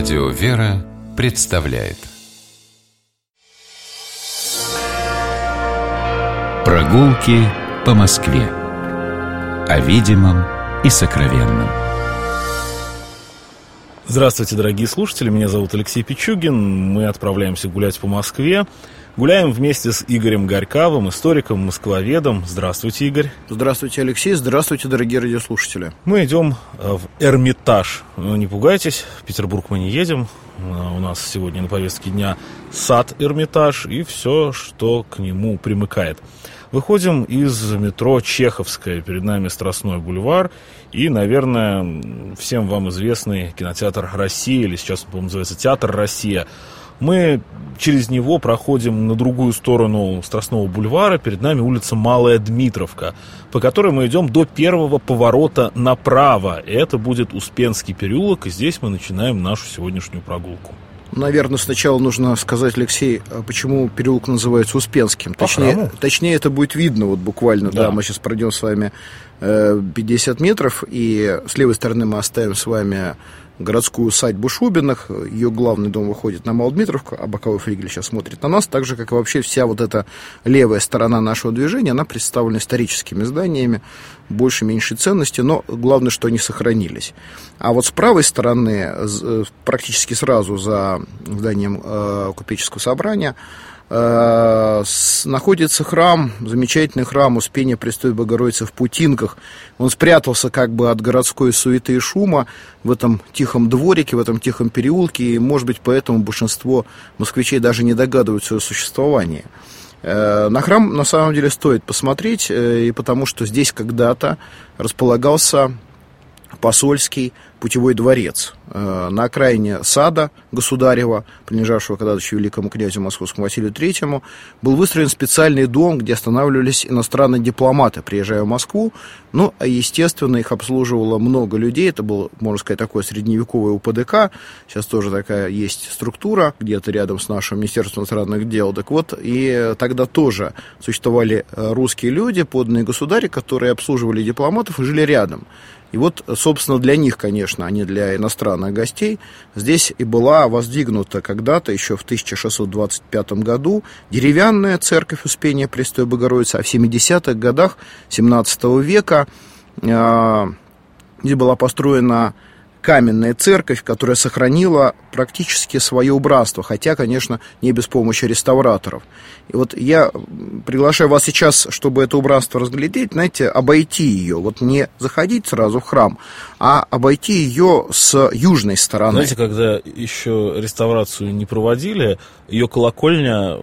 Радио «Вера» представляет. Прогулки по Москве. О видимом и сокровенном. Здравствуйте, дорогие слушатели, меня зовут Алексей Пичугин. Мы отправляемся гулять по Москве Гуляем вместе с Игорем Горьковым, историком, москвоведом. Здравствуйте, Игорь. Здравствуйте, Алексей. Здравствуйте, дорогие радиослушатели. Мы идем э, в Эрмитаж. Ну, не пугайтесь, в Петербург мы не едем. Э, у нас сегодня на повестке дня сад Эрмитаж и все, что к нему примыкает. Выходим из метро Чеховская. Перед нами Страстной бульвар и, наверное, всем вам известный кинотеатр «Россия», или сейчас он, по называется «Театр Россия». Мы через него проходим на другую сторону Страстного бульвара. Перед нами улица Малая Дмитровка, по которой мы идем до первого поворота направо. И это будет Успенский переулок, и здесь мы начинаем нашу сегодняшнюю прогулку. Наверное, сначала нужно сказать, Алексей, а почему переулок называется Успенским. Точнее, точнее это будет видно вот буквально. Да. да, мы сейчас пройдем с вами 50 э, метров, и с левой стороны мы оставим с вами городскую усадьбу Шубиных. Ее главный дом выходит на Малодмитровку, а боковой флигель сейчас смотрит на нас. Так же, как и вообще вся вот эта левая сторона нашего движения, она представлена историческими зданиями больше-меньшей ценности, но главное, что они сохранились. А вот с правой стороны, э, практически сразу за зданием э, купеческого собрания, находится храм, замечательный храм Успения Престой Богородицы в Путинках. Он спрятался как бы от городской суеты и шума в этом тихом дворике, в этом тихом переулке, и, может быть, поэтому большинство москвичей даже не догадываются о существовании. Э, на храм, на самом деле, стоит посмотреть, э, и потому что здесь когда-то располагался посольский путевой дворец э, на окраине сада государева, принадлежавшего когда-то еще великому князю московскому Василию Третьему, был выстроен специальный дом, где останавливались иностранные дипломаты, приезжая в Москву. Ну, а естественно, их обслуживало много людей. Это был, можно сказать, такое средневековое УПДК. Сейчас тоже такая есть структура, где-то рядом с нашим Министерством иностранных дел. Так вот, и тогда тоже существовали э, русские люди, подданные государи, которые обслуживали дипломатов и жили рядом. И вот, собственно, для них, конечно, а не для иностранных гостей, здесь и была воздвигнута когда-то, еще в 1625 году, деревянная церковь Успения Престой Богородицы, а в 70-х годах 17 века э, здесь была построена каменная церковь, которая сохранила практически свое убранство, хотя, конечно, не без помощи реставраторов. И вот я приглашаю вас сейчас, чтобы это убранство разглядеть, знаете, обойти ее, вот не заходить сразу в храм, а обойти ее с южной стороны. Знаете, когда еще реставрацию не проводили, ее колокольня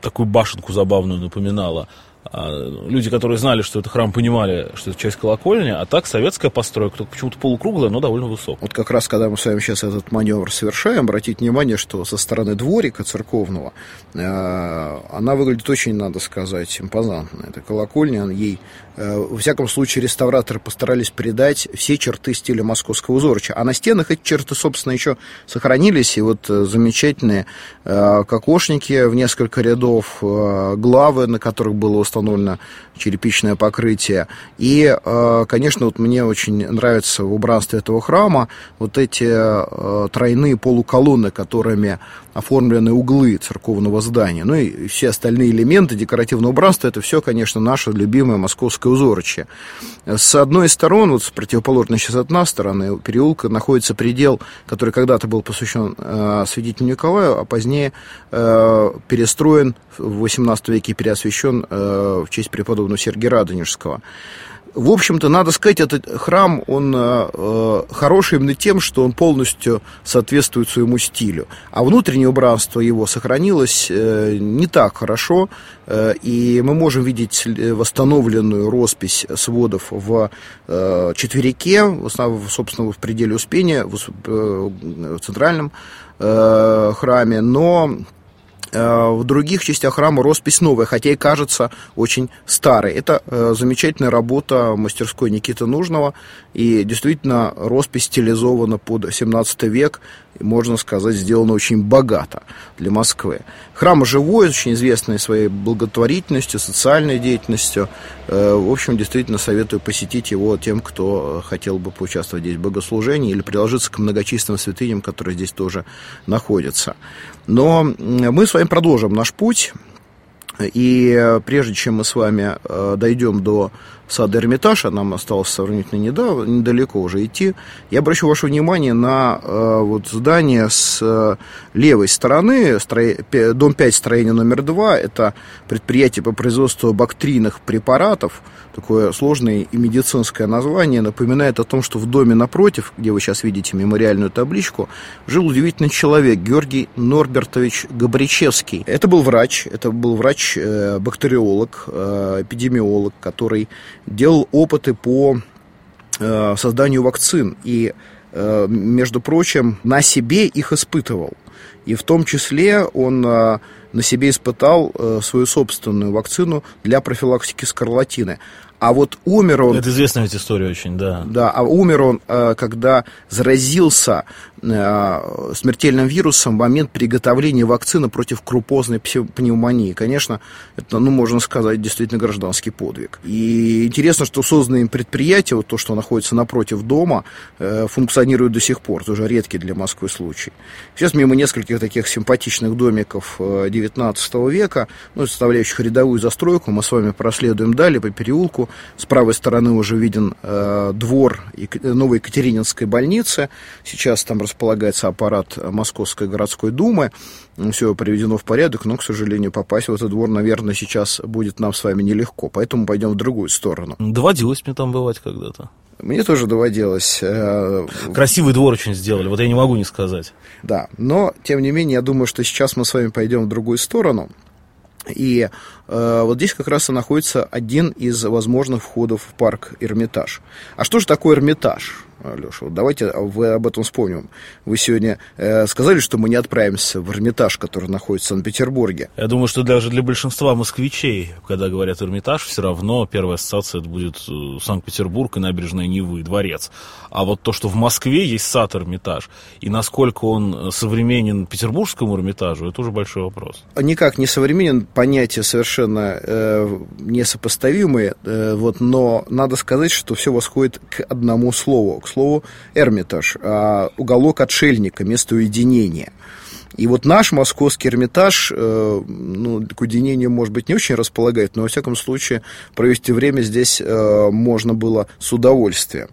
такую башенку забавную напоминала. А, люди, которые знали, что это храм, понимали, что это часть колокольни, а так советская постройка, только почему-то полукруглая, но довольно высокая. Вот как раз, когда мы с вами сейчас этот маневр совершаем, обратите внимание, что со стороны дворика церковного э, она выглядит очень, надо сказать, импозантно. Это колокольня, ей, во всяком случае, реставраторы постарались передать все черты стиля московского узорча. А на стенах эти черты, собственно, еще сохранились, и вот э, замечательные кокошники в несколько рядов, главы, на которых было установлено черепичное покрытие. И, э, конечно, вот мне очень нравится в убранстве этого храма вот эти э, тройные полуколонны, которыми оформлены углы церковного здания. Ну и все остальные элементы декоративного убранства, это все, конечно, наше любимое московское узорочье. С одной из сторон, вот с противоположной сейчас от нас стороны переулка, находится предел, который когда-то был посвящен э, святителю Николаю, а позднее э, перестроен в XVIII веке переосвящен э, в честь преподобного Сергия Радонежского в общем-то, надо сказать, этот храм, он э, э, хороший именно тем, что он полностью соответствует своему стилю. А внутреннее убранство его сохранилось э, не так хорошо, э, и мы можем видеть восстановленную роспись сводов в э, четверике, в, собственно, в пределе Успения, в, э, в центральном э, храме, но Э, в других частях храма роспись новая, хотя и кажется очень старой. Это э, замечательная работа мастерской Никиты Нужного, и действительно роспись стилизована под 17 век, и, можно сказать, сделана очень богато для Москвы. Храм живой, очень известный своей благотворительностью, социальной деятельностью. Э, в общем, действительно советую посетить его тем, кто хотел бы поучаствовать здесь в богослужении или приложиться к многочисленным святыням, которые здесь тоже находятся. Но мы с вами продолжим наш путь. И прежде чем мы с вами э, дойдем до сада Эрмитажа, нам осталось сравнительно недавно, недалеко уже идти, я обращу ваше внимание на э, вот здание с э, левой стороны, дом 5, строение номер 2, это предприятие по производству бактерийных препаратов, такое сложное и медицинское название, напоминает о том, что в доме напротив, где вы сейчас видите мемориальную табличку, жил удивительный человек, Георгий Норбертович Габричевский. Это был врач, это был врач-бактериолог, э, э, эпидемиолог, который делал опыты по э, созданию вакцин и, между прочим, на себе их испытывал. И в том числе он на себе испытал свою собственную вакцину для профилактики скарлатины. А вот умер он... Это известная ведь история очень, да. Да, а умер он, э, когда заразился э, смертельным вирусом в момент приготовления вакцины против крупозной пневмонии. Конечно, это, ну, можно сказать, действительно гражданский подвиг. И интересно, что созданные им предприятия, вот то, что находится напротив дома, э, функционирует до сих пор. Тоже редкий для Москвы случай. Сейчас мимо нескольких таких симпатичных домиков 19 века, ну, составляющих рядовую застройку, мы с вами проследуем далее по переулку, с правой стороны уже виден э, двор новой Екатерининской больницы. Сейчас там располагается аппарат Московской городской думы. Все приведено в порядок, но, к сожалению, попасть в этот двор, наверное, сейчас будет нам с вами нелегко. Поэтому пойдем в другую сторону. Доводилось мне там бывать когда-то. Мне тоже доводилось. Э, Красивый двор очень сделали, вот я не могу не сказать. Да, но, тем не менее, я думаю, что сейчас мы с вами пойдем в другую сторону. И вот здесь как раз и находится один из возможных входов в парк Эрмитаж. А что же такое Эрмитаж? Леша, вот давайте вы об этом вспомним. Вы сегодня э, сказали, что мы не отправимся в Эрмитаж, который находится в Санкт-Петербурге. Я думаю, что даже для большинства москвичей, когда говорят Эрмитаж, все равно первая ассоциация это будет э, Санкт-Петербург и набережная Невы, дворец. А вот то, что в Москве есть сад Эрмитаж, и насколько он современен петербургскому Эрмитажу, это уже большой вопрос. Никак не современен, понятия совершенно э, несопоставимые, э, вот, но надо сказать, что все восходит к одному слову, к слову Эрмитаж, а уголок отшельника, место уединения. И вот наш московский Эрмитаж, э, ну, к уединению, может быть, не очень располагает, но, во всяком случае, провести время здесь э, можно было с удовольствием.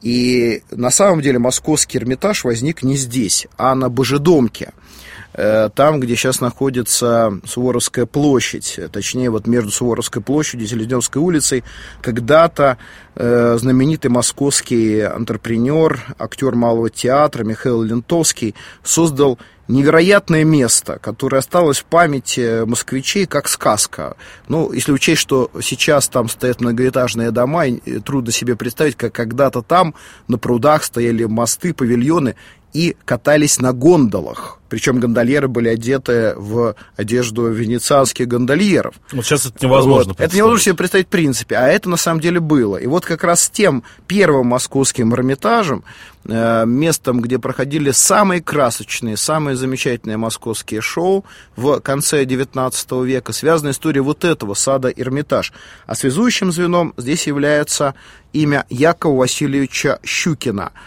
И на самом деле московский Эрмитаж возник не здесь, а на Божедомке – Э, там, где сейчас находится Суворовская площадь, точнее, вот между Суворовской площадью и Селезневской улицей, когда-то э, знаменитый московский антрепренер, актер малого театра Михаил Лентовский создал невероятное место, которое осталось в памяти москвичей как сказка. Ну, если учесть, что сейчас там стоят многоэтажные дома, и трудно себе представить, как когда-то там на прудах стояли мосты, павильоны, и катались на гондолах. Причем гондольеры были одеты в одежду венецианских гондольеров. Вот сейчас это невозможно вот. Это невозможно себе представить в принципе, а это на самом деле было. И вот как раз с тем первым московским Эрмитажем, э, местом, где проходили самые красочные, самые замечательные московские шоу в конце XIX века, связана история вот этого сада Эрмитаж. А связующим звеном здесь является имя Якова Васильевича Щукина –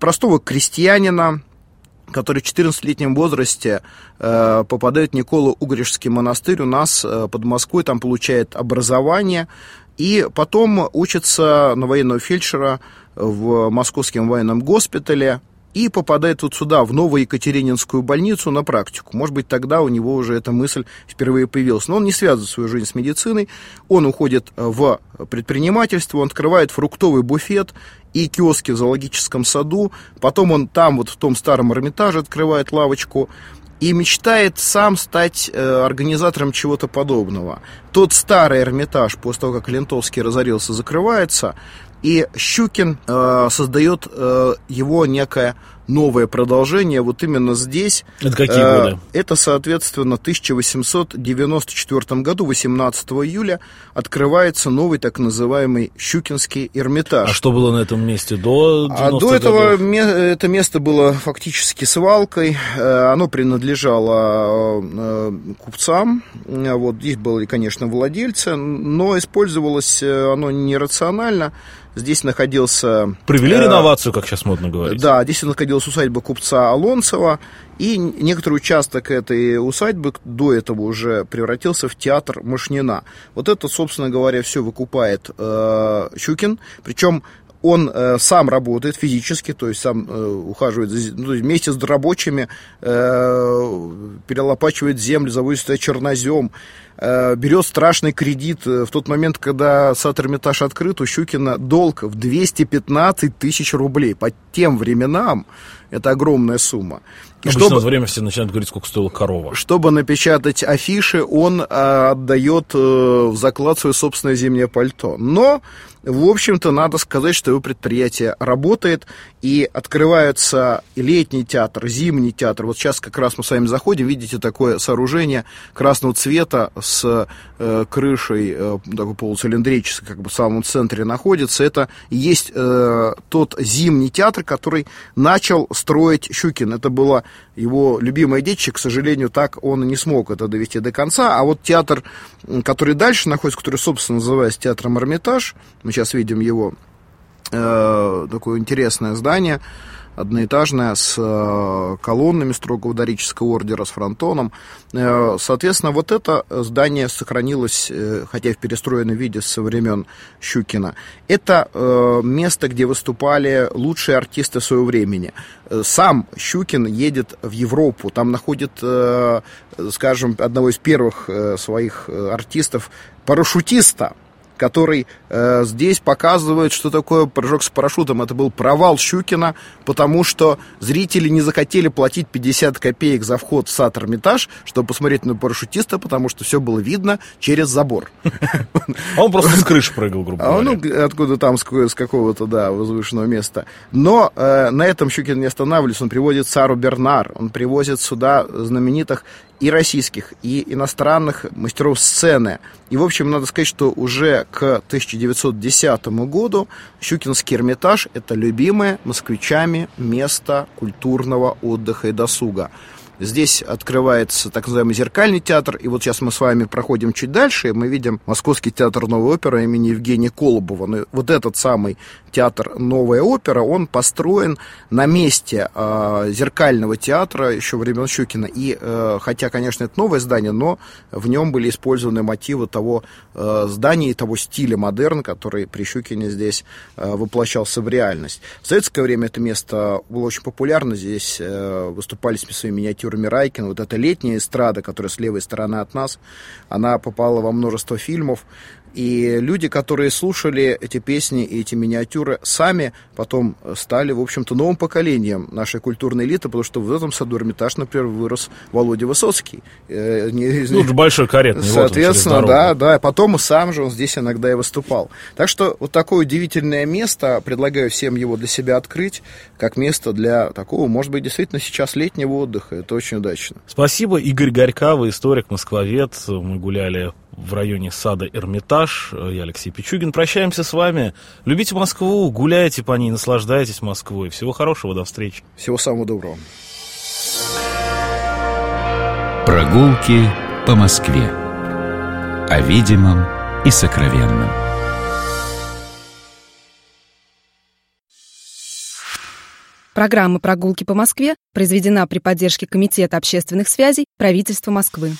простого крестьянина, который в 14-летнем возрасте э, попадает в Никола-Угришский монастырь у нас э, под Москвой, там получает образование, и потом учится на военного фельдшера в Московском военном госпитале, и попадает вот сюда, в новую Екатерининскую больницу на практику. Может быть, тогда у него уже эта мысль впервые появилась. Но он не связывает свою жизнь с медициной, он уходит в предпринимательство, он открывает фруктовый буфет и киоски в зоологическом саду, потом он там вот в том старом Эрмитаже открывает лавочку, и мечтает сам стать э, организатором чего-то подобного. Тот старый Эрмитаж, после того, как Лентовский разорился, закрывается, и Щукин э, создает э, его некое новое продолжение вот именно здесь. Это какие э, годы? Это, соответственно, в 1894 году, 18 июля, открывается новый так называемый Щукинский Эрмитаж. А что было на этом месте до А до этого ме- это место было фактически свалкой. Э, оно принадлежало э, купцам. Вот здесь были, конечно, владельцы, но использовалось оно нерационально. Здесь находился... Провели э, реновацию, как сейчас модно говорить. Да, здесь находилась усадьба купца Алонцева, и некоторый участок этой усадьбы до этого уже превратился в театр Машнина. Вот это, собственно говоря, все выкупает э, Щукин, причем он э, сам работает физически, то есть сам э, ухаживает за, ну, вместе с рабочими, э, перелопачивает землю, заводит чернозем, э, берет страшный кредит. В тот момент, когда сад Эрмитаж открыт, у Щукина долг в 215 тысяч рублей. По тем временам это огромная сумма. И Обычно чтобы, время все начинают говорить, сколько стоила корова. Чтобы напечатать афиши, он а, отдает а, в заклад свое собственное зимнее пальто. Но, в общем-то, надо сказать, что его предприятие работает, и открывается летний театр, зимний театр. Вот сейчас как раз мы с вами заходим, видите такое сооружение красного цвета с э, крышей, э, такой полуцилиндрической, как бы в самом центре находится. Это есть э, тот зимний театр, который начал строить Щукин. Это было его любимое детище, к сожалению, так он не смог это довести до конца. А вот театр, который дальше находится, который, собственно, называется театром Эрмитаж, мы сейчас видим его, э, такое интересное здание, одноэтажная, с э, колоннами строгого дорического ордера, с фронтоном. Э, соответственно, вот это здание сохранилось, э, хотя и в перестроенном виде со времен Щукина. Это место, где выступали лучшие артисты своего времени. Сам Щукин едет в Европу, там находит, скажем, одного из первых своих артистов, парашютиста, который э, здесь показывает, что такое прыжок с парашютом. Это был провал Щукина, потому что зрители не захотели платить 50 копеек за вход в сад Эрмитаж, чтобы посмотреть на парашютиста, потому что все было видно через забор. А он просто с крыши прыгал, грубо говоря. А ну, откуда там, с какого-то, да, возвышенного места. Но э, на этом Щукин не останавливается. Он приводит Сару Бернар, он привозит сюда знаменитых и российских, и иностранных мастеров сцены. И, в общем, надо сказать, что уже к 1910 году Щукинский Эрмитаж – это любимое москвичами место культурного отдыха и досуга. Здесь открывается так называемый зеркальный театр, и вот сейчас мы с вами проходим чуть дальше, и мы видим Московский театр новой оперы имени Евгения Колобова. Но вот этот самый театр «Новая опера», он построен на месте э, зеркального театра еще времен Щукина. И э, хотя, конечно, это новое здание, но в нем были использованы мотивы того э, здания и того стиля модерн, который при Щукине здесь э, воплощался в реальность. В советское время это место было очень популярно. Здесь э, выступали с своими миниатюрами Райкин. Вот эта летняя эстрада, которая с левой стороны от нас, она попала во множество фильмов. И люди, которые слушали эти песни и эти миниатюры, сами потом стали, в общем-то, новым поколением нашей культурной элиты, потому что в этом саду Эрмитаж, например, вырос Володя Высоцкий. Э, ну, большой каретный. Соответственно, вот да, да. Потом сам же он здесь иногда и выступал. Так что вот такое удивительное место, предлагаю всем его для себя открыть, как место для такого, может быть, действительно сейчас летнего отдыха. Это очень удачно. Спасибо. Игорь Горька, вы историк, москвовед. Мы гуляли в районе сада Эрмитаж. Я Алексей Пичугин. Прощаемся с вами. Любите Москву, гуляйте по ней, наслаждайтесь Москвой. Всего хорошего, до встречи. Всего самого доброго. Прогулки по Москве. О видимом и сокровенном. Программа «Прогулки по Москве» произведена при поддержке Комитета общественных связей правительства Москвы.